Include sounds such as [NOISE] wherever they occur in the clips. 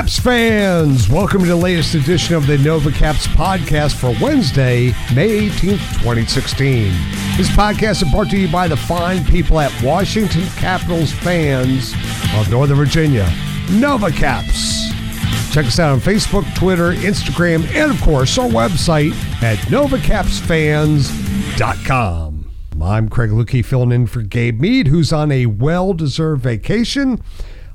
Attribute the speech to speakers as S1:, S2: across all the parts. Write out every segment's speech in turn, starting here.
S1: Caps fans, welcome to the latest edition of the Nova Caps podcast for Wednesday, May 18th, 2016. This podcast is brought to you by the fine people at Washington Capitals fans of Northern Virginia, Nova Caps. Check us out on Facebook, Twitter, Instagram, and of course our website at novacapsfans.com. I'm Craig Lukey filling in for Gabe Mead, who's on a well deserved vacation.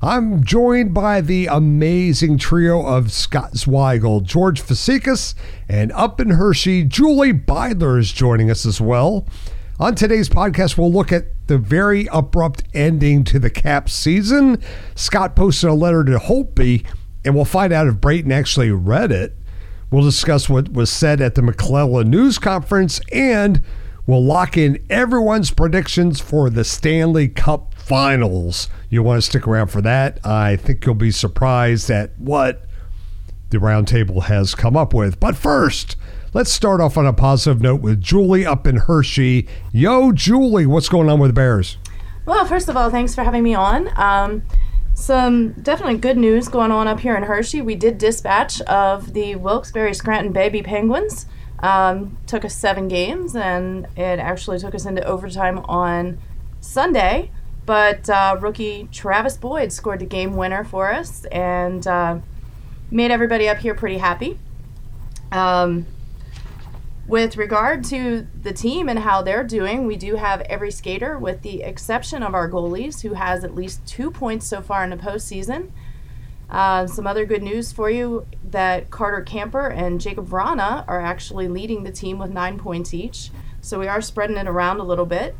S1: I'm joined by the amazing trio of Scott Zweigel, George Fasikas, and up in Hershey, Julie Beidler is joining us as well. On today's podcast, we'll look at the very abrupt ending to the Cap season. Scott posted a letter to Holtby, and we'll find out if Braden actually read it. We'll discuss what was said at the MacLellan news conference, and we'll lock in everyone's predictions for the Stanley Cup finals. You'll want to stick around for that. I think you'll be surprised at what the roundtable has come up with. But first, let's start off on a positive note with Julie up in Hershey. Yo, Julie, what's going on with the Bears?
S2: Well, first of all, thanks for having me on. Um, some definitely good news going on up here in Hershey. We did dispatch of the Wilkes-Barre Scranton Baby Penguins. Um, took us seven games, and it actually took us into overtime on Sunday. But uh, rookie Travis Boyd scored the game winner for us and uh, made everybody up here pretty happy. Um, with regard to the team and how they're doing, we do have every skater, with the exception of our goalies, who has at least two points so far in the postseason. Uh, some other good news for you that Carter Camper and Jakub Vrana are actually leading the team with nine points each. So we are spreading it around a little bit.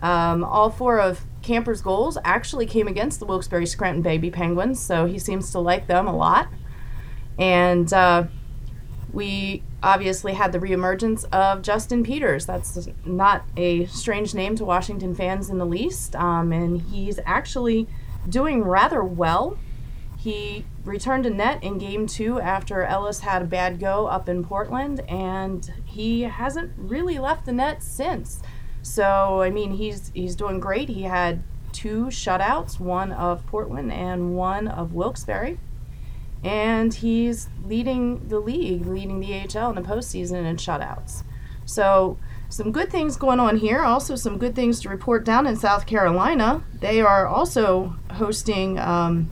S2: Um, all four of Camper's goals actually came against the Wilkes-Barre Scranton Baby Penguins, so he seems to like them a lot. And uh, we obviously had the reemergence of Justin Peters. That's not a strange name to Washington fans in the least, um, and he's actually doing rather well. He returned to net in game two after Ellis had a bad go up in Portland, and he hasn't really left the net since. So I mean, he's he's doing great. He had two shutouts, one of Portland and one of Wilkes-Barre, and he's leading the league, leading the AHL in the postseason in shutouts. So some good things going on here. Also, some good things to report down in South Carolina. They are also hosting. Um,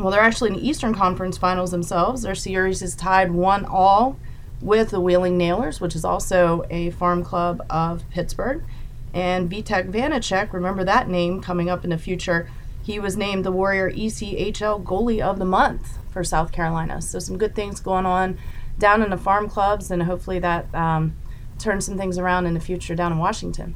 S2: well, they're actually in the Eastern Conference Finals themselves. Their series is tied one all with the Wheeling Nailers, which is also a farm club of Pittsburgh. And Vitek Vanecek, remember that name coming up in the future. He was named the Warrior ECHL Goalie of the Month for South Carolina. So some good things going on down in the farm clubs, and hopefully that um, turns some things around in the future down in Washington.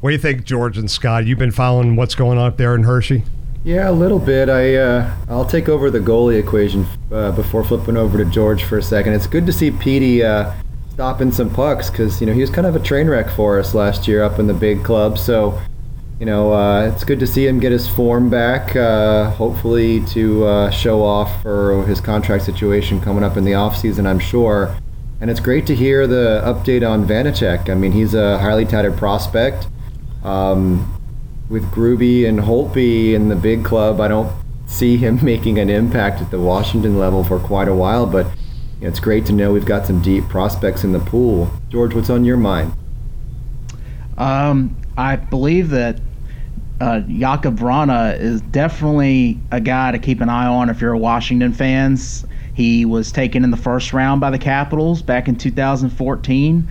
S1: What do you think, George and Scott? You've been following what's going on up there in Hershey?
S3: Yeah, a little bit. I uh, I'll take over the goalie equation uh, before flipping over to George for a second. It's good to see Petey uh, stopping some pucks because you know he was kind of a train wreck for us last year up in the big club. So you know uh, it's good to see him get his form back. Uh, hopefully to uh, show off for his contract situation coming up in the off season. I'm sure. And it's great to hear the update on Vanecek. I mean, he's a highly touted prospect. Um, with Gruby and Holtby in the big club, I don't see him [LAUGHS] making an impact at the Washington level for quite a while, but it's great to know we've got some deep prospects in the pool. George, what's on your mind?
S4: Um, I believe that uh, Jakub Vrana is definitely a guy to keep an eye on if you're a Washington fans. He was taken in the first round by the Capitals back in 2014.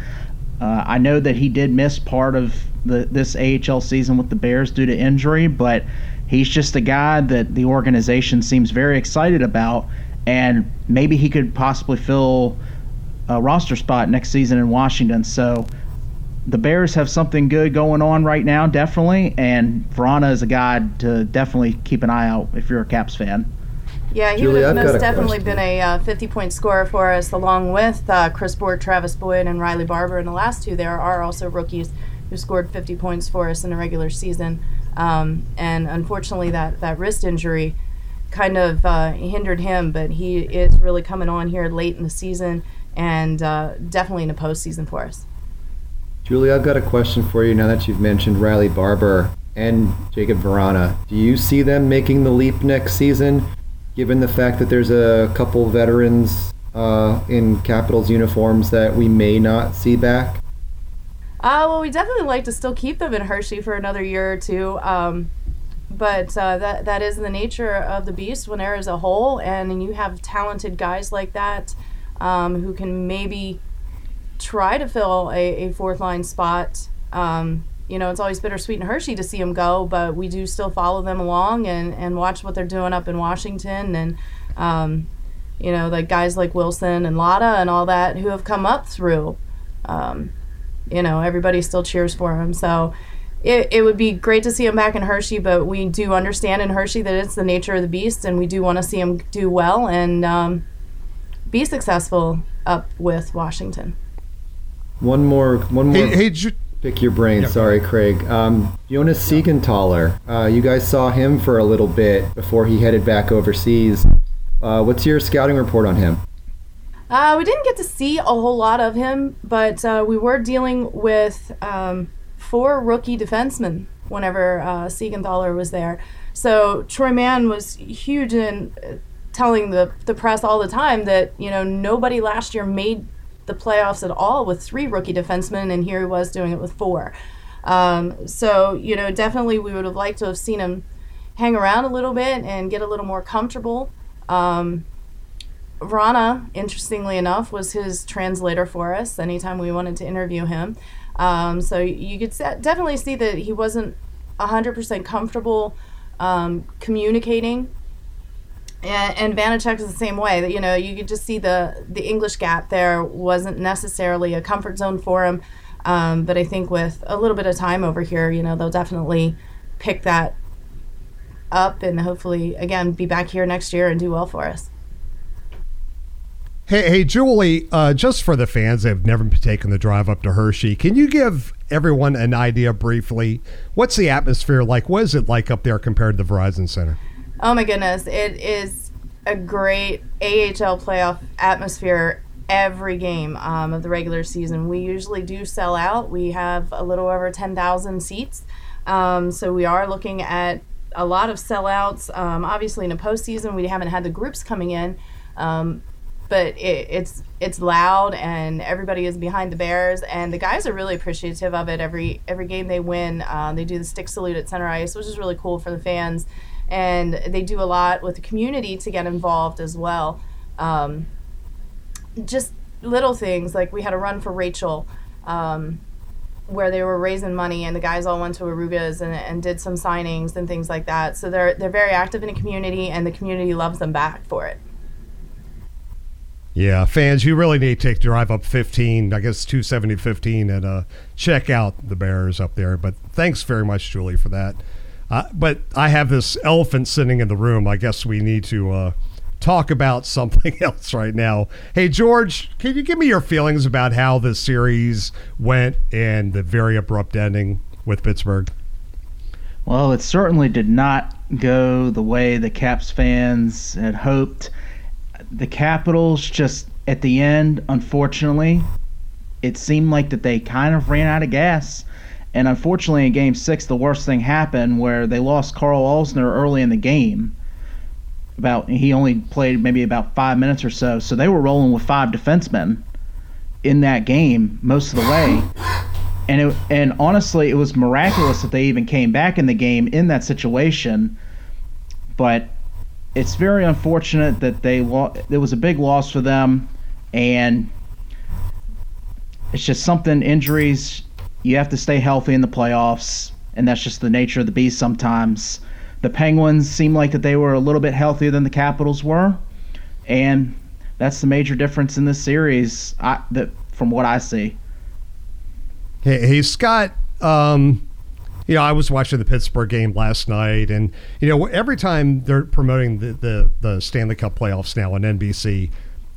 S4: Uh, I know that he did miss part of the, this AHL season with the Bears due to injury, but he's just a guy that the organization seems very excited about, and maybe he could possibly fill a roster spot next season in Washington. So the Bears have something good going on right now, definitely, and Vrana is a guy to definitely keep an eye out if you're a Caps fan.
S2: Yeah, he
S3: Julie,
S2: would have
S3: I've
S2: most definitely
S3: question.
S2: been a uh, 50 point scorer for us, along with uh, Chris Bourque, Travis Boyd, and Riley Barber. And the last two there are also rookies who scored 50 points for us in the regular season. Um, and unfortunately, that, that wrist injury kind of uh, hindered him, but he is really coming on here late in the season and uh, definitely in the postseason for us.
S3: Julie, I've got a question for you now that you've mentioned Riley Barber and Jakub Vrana. Do you see them making the leap next season, given the fact that there's a couple veterans uh, in Capitals uniforms that we may not see back?
S2: Uh, well, we definitely like to still keep them in Hershey for another year or two. Um, but uh, that that is the nature of the beast when there is a hole, and you have talented guys like that um, who can maybe try to fill a, a fourth line spot. Um, you know, it's always bittersweet in Hershey to see them go, but we do still follow them along and, and watch what they're doing up in Washington. And, um, you know, like guys like Wilson and Latta and all that who have come up through. Um, you know, everybody still cheers for him. So it, it would be great to see him back in Hershey, but we do understand in Hershey that it's the nature of the beast, and we do want to see him do well and um, be successful up with Washington.
S3: One more, one more.
S1: Hey, hey Ju-
S3: Pick your brain.
S1: Yeah.
S3: Sorry, Craig. Um, Jonas Siegenthaler. Uh, you guys saw him for a little bit before he headed back overseas. Uh, what's your scouting report on him?
S2: Uh, we didn't get to see a whole lot of him, but uh, we were dealing with um, four rookie defensemen whenever uh, Siegenthaler was there. So Troy Mann was huge in uh, telling the, the press all the time that, you know, nobody last year made the playoffs at all with three rookie defensemen, and here he was doing it with four. Um, so, you know, definitely we would have liked to have seen him hang around a little bit and get a little more comfortable. Um, Vrana, interestingly enough, was his translator for us anytime we wanted to interview him. Um, so you could definitely see that he wasn't 100% comfortable um, communicating. And, and Vanecek is the same way. You know, you could just see the the English gap there wasn't necessarily a comfort zone for him. Um, but I think with a little bit of time over here, you know, they'll definitely pick that up and hopefully again be back here next year and do well for us.
S1: Hey, hey, Julie, uh, just for the fans that have never taken the drive up to Hershey, can you give everyone an idea briefly? What's the atmosphere like? What is it like up there compared to the Verizon Center?
S2: Oh my goodness, it is a great AHL playoff atmosphere every game um, of the regular season. We usually do sell out. We have a little over 10,000 seats. Um, so we are looking at a lot of sellouts. Um, obviously, in a postseason, we haven't had the groups coming in. Um, but it, it's it's loud and everybody is behind the Bears and the guys are really appreciative of it. Every every game they win, uh, they do the stick salute at center ice, which is really cool for the fans, and they do a lot with the community to get involved as well. Um, just little things like we had a run for Rachel. Um, where they were raising money and the guys all went to Arooga's and, and did some signings and things like that. So they're they're very active in the community and the community loves them back for it.
S1: Yeah, fans, you really need to take drive up 15, I guess 270 15, and uh, check out the Bears up there. But thanks very much, Julie, for that. Uh, but I have this elephant sitting in the room. I guess we need to uh, talk about [LAUGHS] something else right now. Hey, George, can you give me your feelings about how the series went and the very abrupt ending with Pittsburgh?
S4: Well, it certainly did not go the way the Caps fans had hoped. The Capitals just at the end, unfortunately, it seemed like that they kind of ran out of gas. And unfortunately, in Game Six, the worst thing happened where they lost Karl Alzner early in the game. About he only played maybe about five minutes or so, so they were rolling with five defensemen in that game most of the way. And it, and honestly, it was miraculous that they even came back in the game in that situation. But it's very unfortunate that they lo- it was a big loss for them, and it's just something injuries. You have to stay healthy in the playoffs, and that's just the nature of the beast. Sometimes the Penguins seem like that they were a little bit healthier than the Capitals were, and that's the major difference in this series. I, that from what I see.
S1: Hey, hey Scott. Um, you know, I was watching the Pittsburgh game last night, and you know, every time they're promoting the the, the Stanley Cup playoffs now on NBC,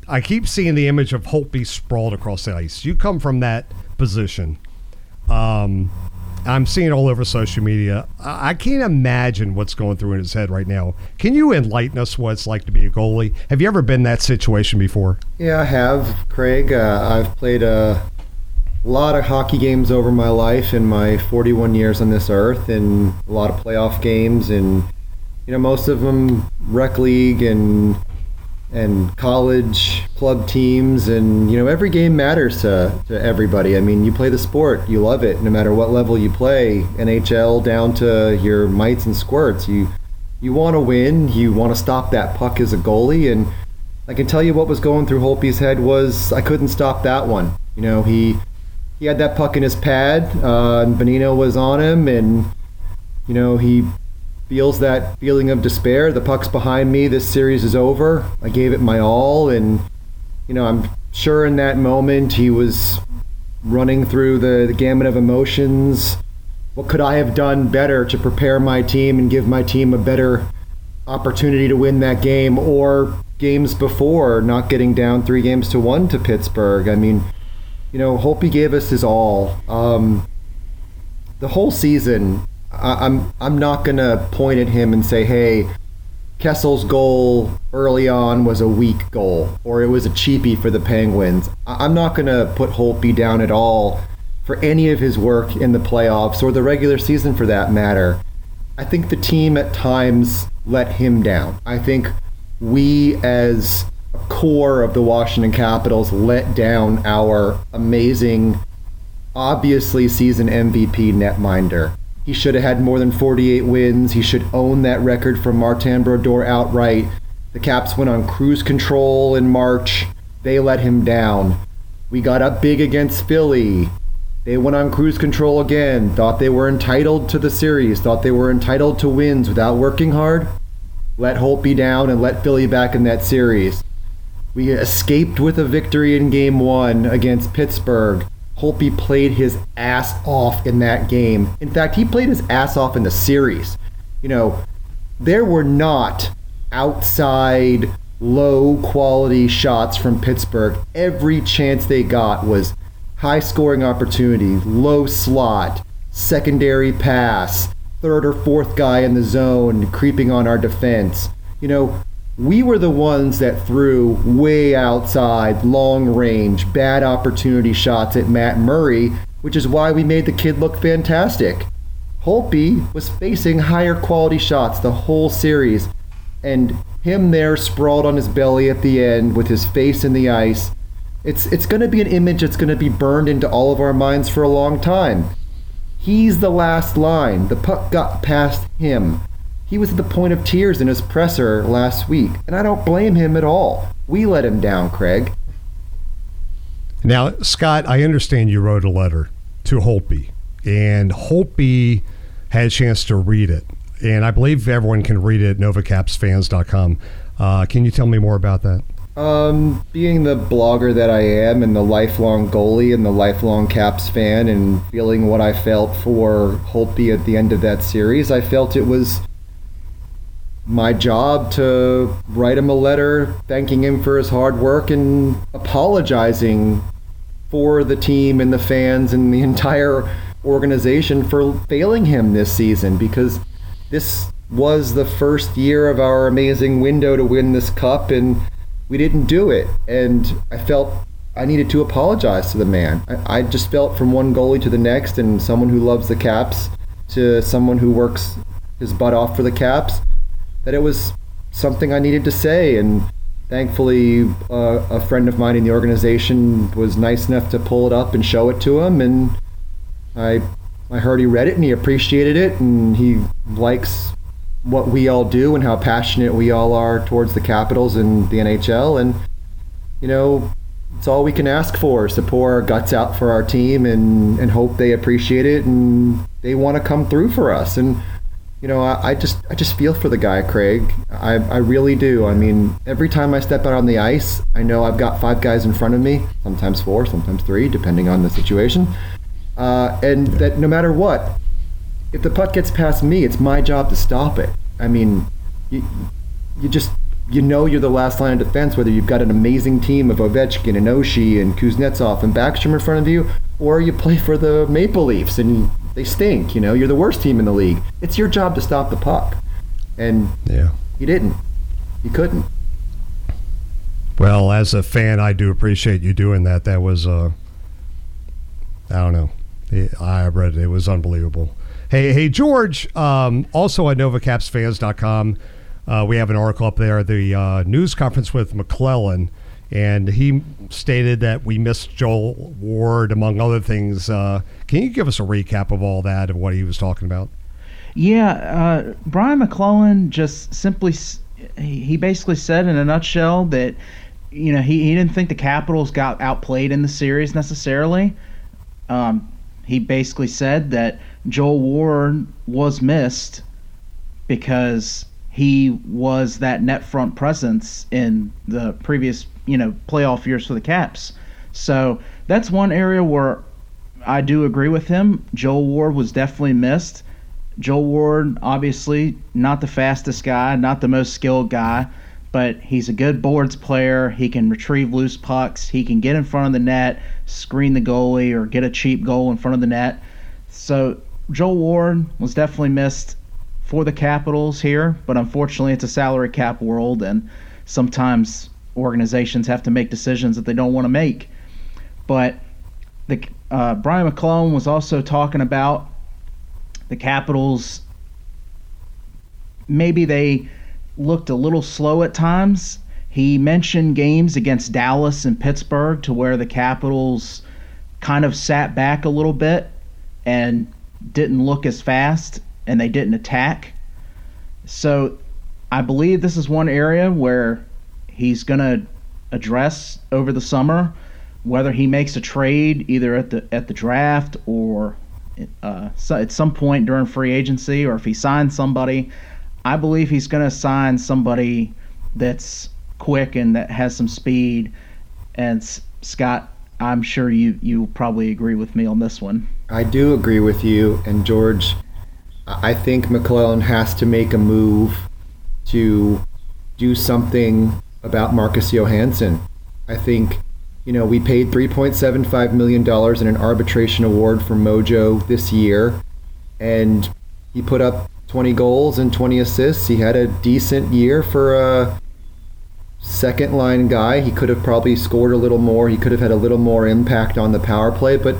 S1: I keep seeing the image of Holtby sprawled across the ice. You come from that position. Um, I'm seeing it all over social media. I can't imagine what's going through in his head right now. Can you enlighten us what it's like to be a goalie? Have you ever been that situation before?
S3: Yeah, I have, Craig. Uh, I've played a a lot of hockey games over my life in my 41 years on this earth, and a lot of playoff games, and you know most of them rec league and and college club teams, and you know every game matters to to everybody. I mean, you play the sport, you love it, no matter what level you play, NHL down to your mites and squirts. You you want to win, you want to stop that puck as a goalie, and I can tell you what was going through Holtby's head was I couldn't stop that one. You know, he he had that puck in his pad, uh, and Bonino was on him, and you know he feels that feeling of despair. The puck's behind me. This series is over. I gave it my all, and you know I'm sure in that moment he was running through the, the gamut of emotions. What could I have done better to prepare my team and give my team a better opportunity to win that game, or games before, not getting down three games to one to Pittsburgh. I mean, you know, Holtby gave us his all. Um, the whole season, I, I'm I'm not gonna point at him and say, hey, Kessel's goal early on was a weak goal, or it was a cheapie for the Penguins. I, I'm not gonna put Holtby down at all for any of his work in the playoffs or the regular season for that matter. I think the team at times let him down. I think we as core of the Washington Capitals let down our amazing, obviously season MVP netminder. He should have had more than 48 wins. He should own that record from Martin Brodeur outright. The Caps went on cruise control in March. They let him down. We got up big against Philly. They went on cruise control again, thought they were entitled to the series, thought they were entitled to wins without working hard let Holtby down, and let Philly back in that series. We escaped with a victory in game one against Pittsburgh. Holtby played his ass off in that game. In fact, he played his ass off in the series. You know, there were not outside, low quality shots from Pittsburgh. Every chance they got was high scoring opportunity, low slot, secondary pass, third or fourth guy in the zone creeping on our defense. You know, we were the ones that threw way outside, long range, bad opportunity shots at Matt Murray, which is why we made the kid look fantastic. Holtby was facing higher quality shots the whole series, and him there sprawled on his belly at the end with his face in the ice. It's it's going to be an image that's going to be burned into all of our minds for a long time. He's the last line. The puck got past him. He was at the point of tears in his presser last week, and I don't blame him at all. We let him down, Craig.
S1: Now, Scott, I understand you wrote a letter to Holtby, and Holtby had a chance to read it. And I believe everyone can read it at novacapsfans.com. Uh, can you tell me more about that?
S3: Um, being the blogger that I am and the lifelong goalie and the lifelong Caps fan and feeling what I felt for Holtby at the end of that series, I felt it was my job to write him a letter thanking him for his hard work and apologizing for the team and the fans and the [LAUGHS] entire organization for failing him this season because this was the first year of our amazing window to win this cup and we didn't do it. And I felt I needed to apologize to the man. I, I, just felt from one goalie to the next, and someone who loves the Caps to someone who works his butt off for the Caps, that it was something I needed to say. And thankfully, uh, a friend of mine in the organization was nice enough to pull it up and show it to him. And I, I heard he read it and he appreciated it, and he likes what we all do and how passionate we all are towards the Capitals and the NHL. And, you know, it's all we can ask for to pour our guts out for our team and, and hope they appreciate it and they want to come through for us. And, you know, I, I just I just feel for the guy, Craig. I, I really do. I mean, every time I step out on the ice, I know I've got five guys in front of me, sometimes four, sometimes three, depending on the situation. Uh, and that no matter what, if the puck gets past me, it's my job to stop it. I mean, you, you just you know you're the last line of defense, whether you've got an amazing team of Ovechkin and Oshie and Kuznetsov and Backstrom in front of you, or you play for the Maple Leafs and they stink. You know, you're the worst team in the league. It's your job to stop the puck, and
S1: yeah,
S3: you didn't. You couldn't.
S1: Well, as a fan, I do appreciate you doing that. That was uh, I don't know. I read it. It was unbelievable. Hey, hey, George. Um, also at NovaCapsFans.com, uh, we have an article up there. The uh, news conference with MacLellan, and he stated that we missed Joel Ward among other things. Uh, can you give us a recap of all that and what he was talking about?
S4: Yeah, uh, Brian MacLellan just simply he basically said in a nutshell that you know he, he didn't think the Capitals got outplayed in the series necessarily. Um, he basically said that Joel Ward was missed because he was that net front presence in the previous you know playoff years for the Caps. So that's one area where I do agree with him. Joel Ward was definitely missed. Joel Ward, obviously, not the fastest guy, not the most skilled guy, but he's a good boards player. He can retrieve loose pucks. He can get in front of the net, screen the goalie, or get a cheap goal in front of the net. So Joel Ward was definitely missed for the Capitals here, but unfortunately, it's a salary cap world, and sometimes organizations have to make decisions that they don't want to make. But the uh, Brian MacLellan was also talking about the Capitals maybe they looked a little slow at times. He mentioned games against Dallas and Pittsburgh to where the Capitals kind of sat back a little bit and didn't look as fast and they didn't attack. So I believe this is one area where he's going to address over the summer whether he makes a trade either at the at the draft or uh, at some point during free agency or if he signs somebody, I believe he's going to sign somebody that's quick and that has some speed. And Scott, I'm sure you you probably agree with me on this one.
S3: I do agree with you, and George. I think MacLellan has to make a move to do something about Marcus Johansson. I think you know, we paid $3.75 million in an arbitration award for Mojo this year, and he put up 20 goals and 20 assists. He had a decent year for a second line guy. He could have probably scored a little more. He could have had a little more impact on the power play, but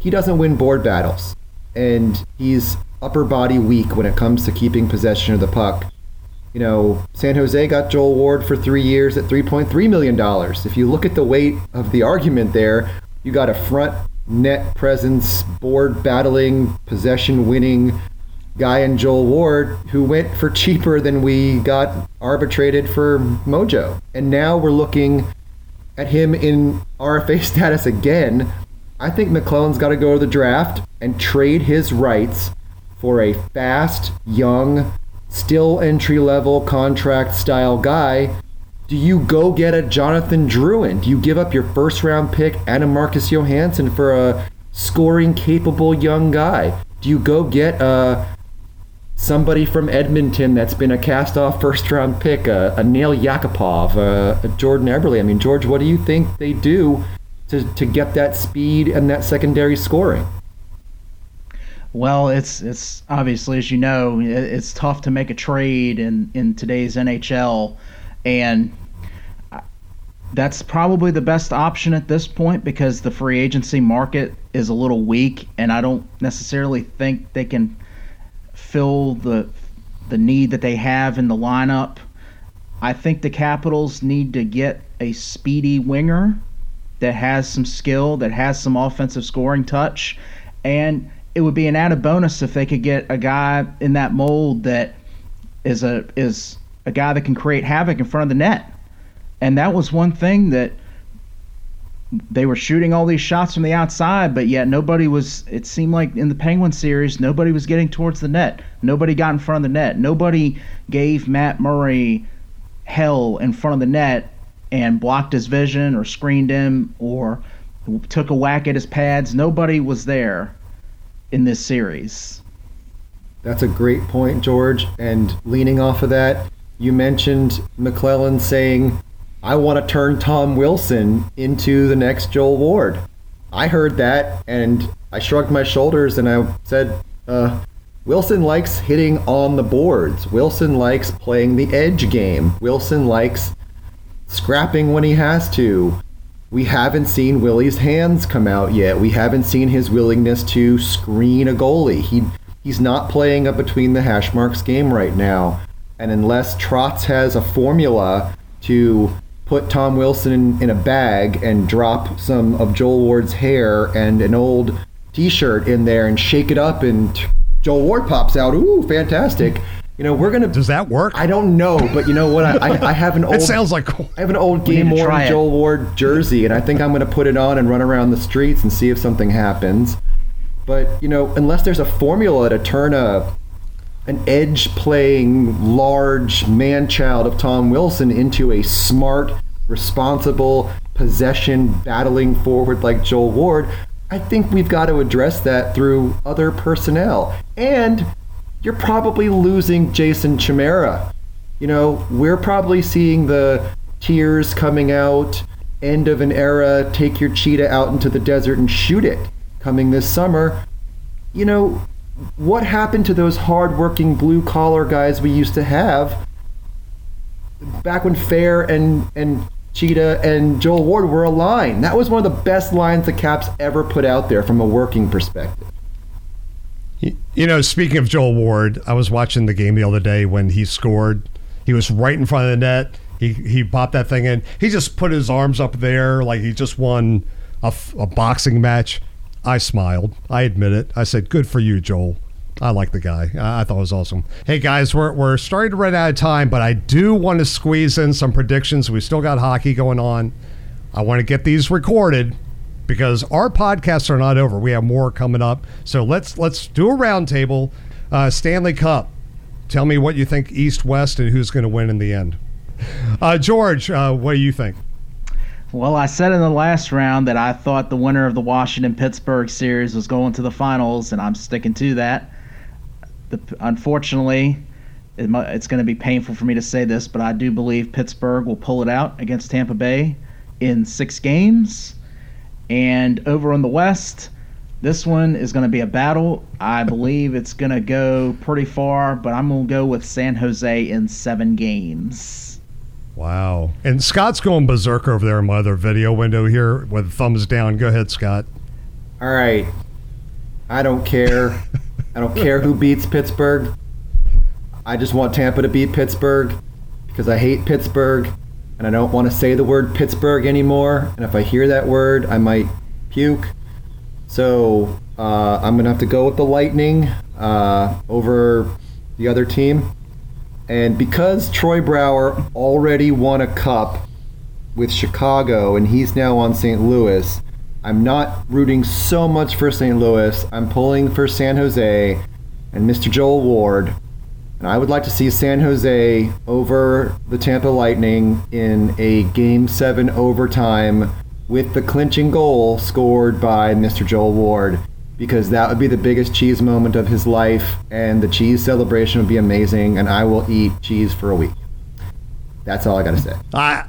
S3: he doesn't win board battles. And he's upper body weak when it comes to keeping possession of the puck you know, San Jose got Joel Ward for three years at $3.3 million. If you look at the weight of the argument there, you got a front net presence, board battling, possession winning guy in Joel Ward who went for cheaper than we got arbitrated for Mojo. And now we're looking at him in RFA [LAUGHS] status again. I think MacLellan's got to go to the draft and trade his rights for a fast, young, still entry level contract style guy, do you go get a Jonathan Drouin? Do you give up your first round pick and a Marcus Johansson for a scoring capable young guy? Do you go get a uh, somebody from Edmonton that's been a cast off first round pick, a, a Nail Yakupov, a, a Jordan Eberle? I mean, George, what do you think they do to, to get that speed and that secondary scoring?
S4: Well, it's it's obviously as you know, it's tough to make a trade in in today's NHL, and that's probably the best option at this point because the free agency market is a little weak, and I don't necessarily think they can fill the the need that they have in the lineup. I think the Capitals need to get a speedy winger that has some skill, that has some offensive scoring touch, and it would be an added bonus if they could get a guy in that mold that is a is a guy that can create havoc in front of the net. And that was one thing that they were shooting all these shots from the outside, but yet nobody was. It seemed like in the Penguin series, nobody was getting towards the net. Nobody got in front of the net. Nobody gave Matt Murray hell in front of the net and blocked his vision or screened him or took a whack at his pads. Nobody was there in this series.
S3: That's a great point, George. And leaning off of that, you mentioned MacLellan saying, I want to turn Tom Wilson into the next Joel Ward. I heard that and I shrugged my shoulders and I said, uh, Wilson likes hitting on the boards. Wilson likes playing the edge game. Wilson likes scrapping when he has to. We haven't seen Willie's hands come out yet. We haven't seen his willingness to screen a goalie. He he's not playing a between the hash marks game right now. And unless Trotz has a formula to put Tom Wilson in, in a bag and drop some of Joel Ward's hair and an old T-shirt in there and shake it up, and Joel Ward pops out. Ooh, fantastic! You know, we're gonna.
S1: Does that work?
S3: I don't know, but you know what? I, I, I have an [LAUGHS] old.
S1: it sounds like
S3: I have an old game
S4: to
S3: worn. Joel Ward jersey, and I think I'm going to put it on and run around the streets and see if something happens. But you know, unless there's a formula to turn a an edge playing large man child of Tom Wilson into a smart, responsible, possession battling forward like Joel Ward, I think we've got to address that through other personnel. And you're probably losing Jason Chimera. You know, we're probably seeing the tears coming out, end of an era, take your cheetah out into the desert and shoot it coming this summer. You know, what happened to those hardworking blue collar guys we used to have back when Fehr and and Cheetah and Joel Ward were aligned? That was one of the best lines the Caps ever put out there from a working perspective.
S1: You know, speaking of Joel Ward, I was watching the game the other day when he scored. He was right in front of the net. He he popped that thing in. He just put his arms up there like he just won a, a boxing match. I smiled. I admit it. I said, "Good for you, Joel." I like the guy. I, thought it was awesome. Hey guys, we're we're starting to run out of time, but I do want to squeeze in some predictions. We still got hockey going on. I want to get these recorded because our podcasts are not over. We have more coming up. So let's let's do a roundtable. Uh, Stanley Cup. Tell me what you think East West and who's going to win in the end. Uh, George, uh, what do you think?
S4: Well, I said in the last round that I thought the winner of the Washington Pittsburgh series was going to the finals, and I'm sticking to that. The, unfortunately, it, it's going to be painful for me to say this, but I do believe Pittsburgh will pull it out against Tampa Bay in six games. And over on the West, this one is going to be a battle. I believe it's going to go pretty far, but I'm going to go with San Jose in seven games.
S1: Wow. And Scott's going berserk over there in my other video window here with thumbs down. Go ahead, Scott.
S3: All right. I don't care. I don't care who beats Pittsburgh. I just want Tampa to beat Pittsburgh because I hate Pittsburgh and I don't want to say the word Pittsburgh anymore. And if I hear that word, I might puke. So uh, I'm to have to go with the Lightning uh, over the other team. And because Troy Brouwer already won a cup with Chicago and he's now on St. Louis, I'm not rooting so much for St. Louis. I'm pulling for San Jose and Mr. Joel Ward. And I would like to see San Jose over the Tampa Lightning in a Game 7 overtime with the clinching goal scored by Mr. Joel Ward because that would be the biggest cheese moment of his life and the cheese celebration would be amazing and I will eat cheese for a week. That's all I got to say.
S1: I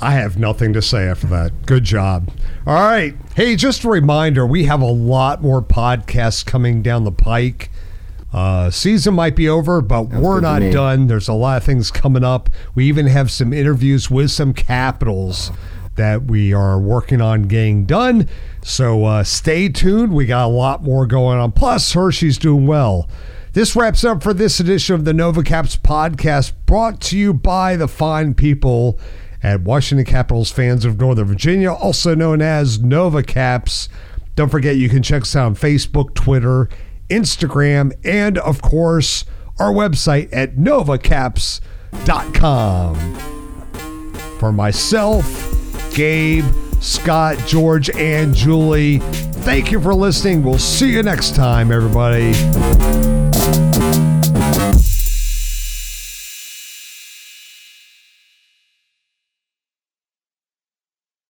S1: I have nothing to say after that. Good job. All right. Hey, just a reminder, we have a lot more podcasts coming down the pike. Uh, season might be over, but
S3: Sounds
S1: we're not done. There's a lot of things coming up. We even have some interviews with some capitals that we are working on getting done. So uh, stay tuned. We got a lot more going on. Plus, Hershey's doing well. This wraps up for this edition of the Nova Caps podcast, brought to you by the fine people at Washington Capitals Fans of Northern Virginia, also known as Nova Caps. Don't forget you can check us out on Facebook, Twitter, Instagram, and of course, our website at novacaps.com. For myself, Gabe, Scott, George, and Julie, thank you for listening. We'll see you next time, everybody.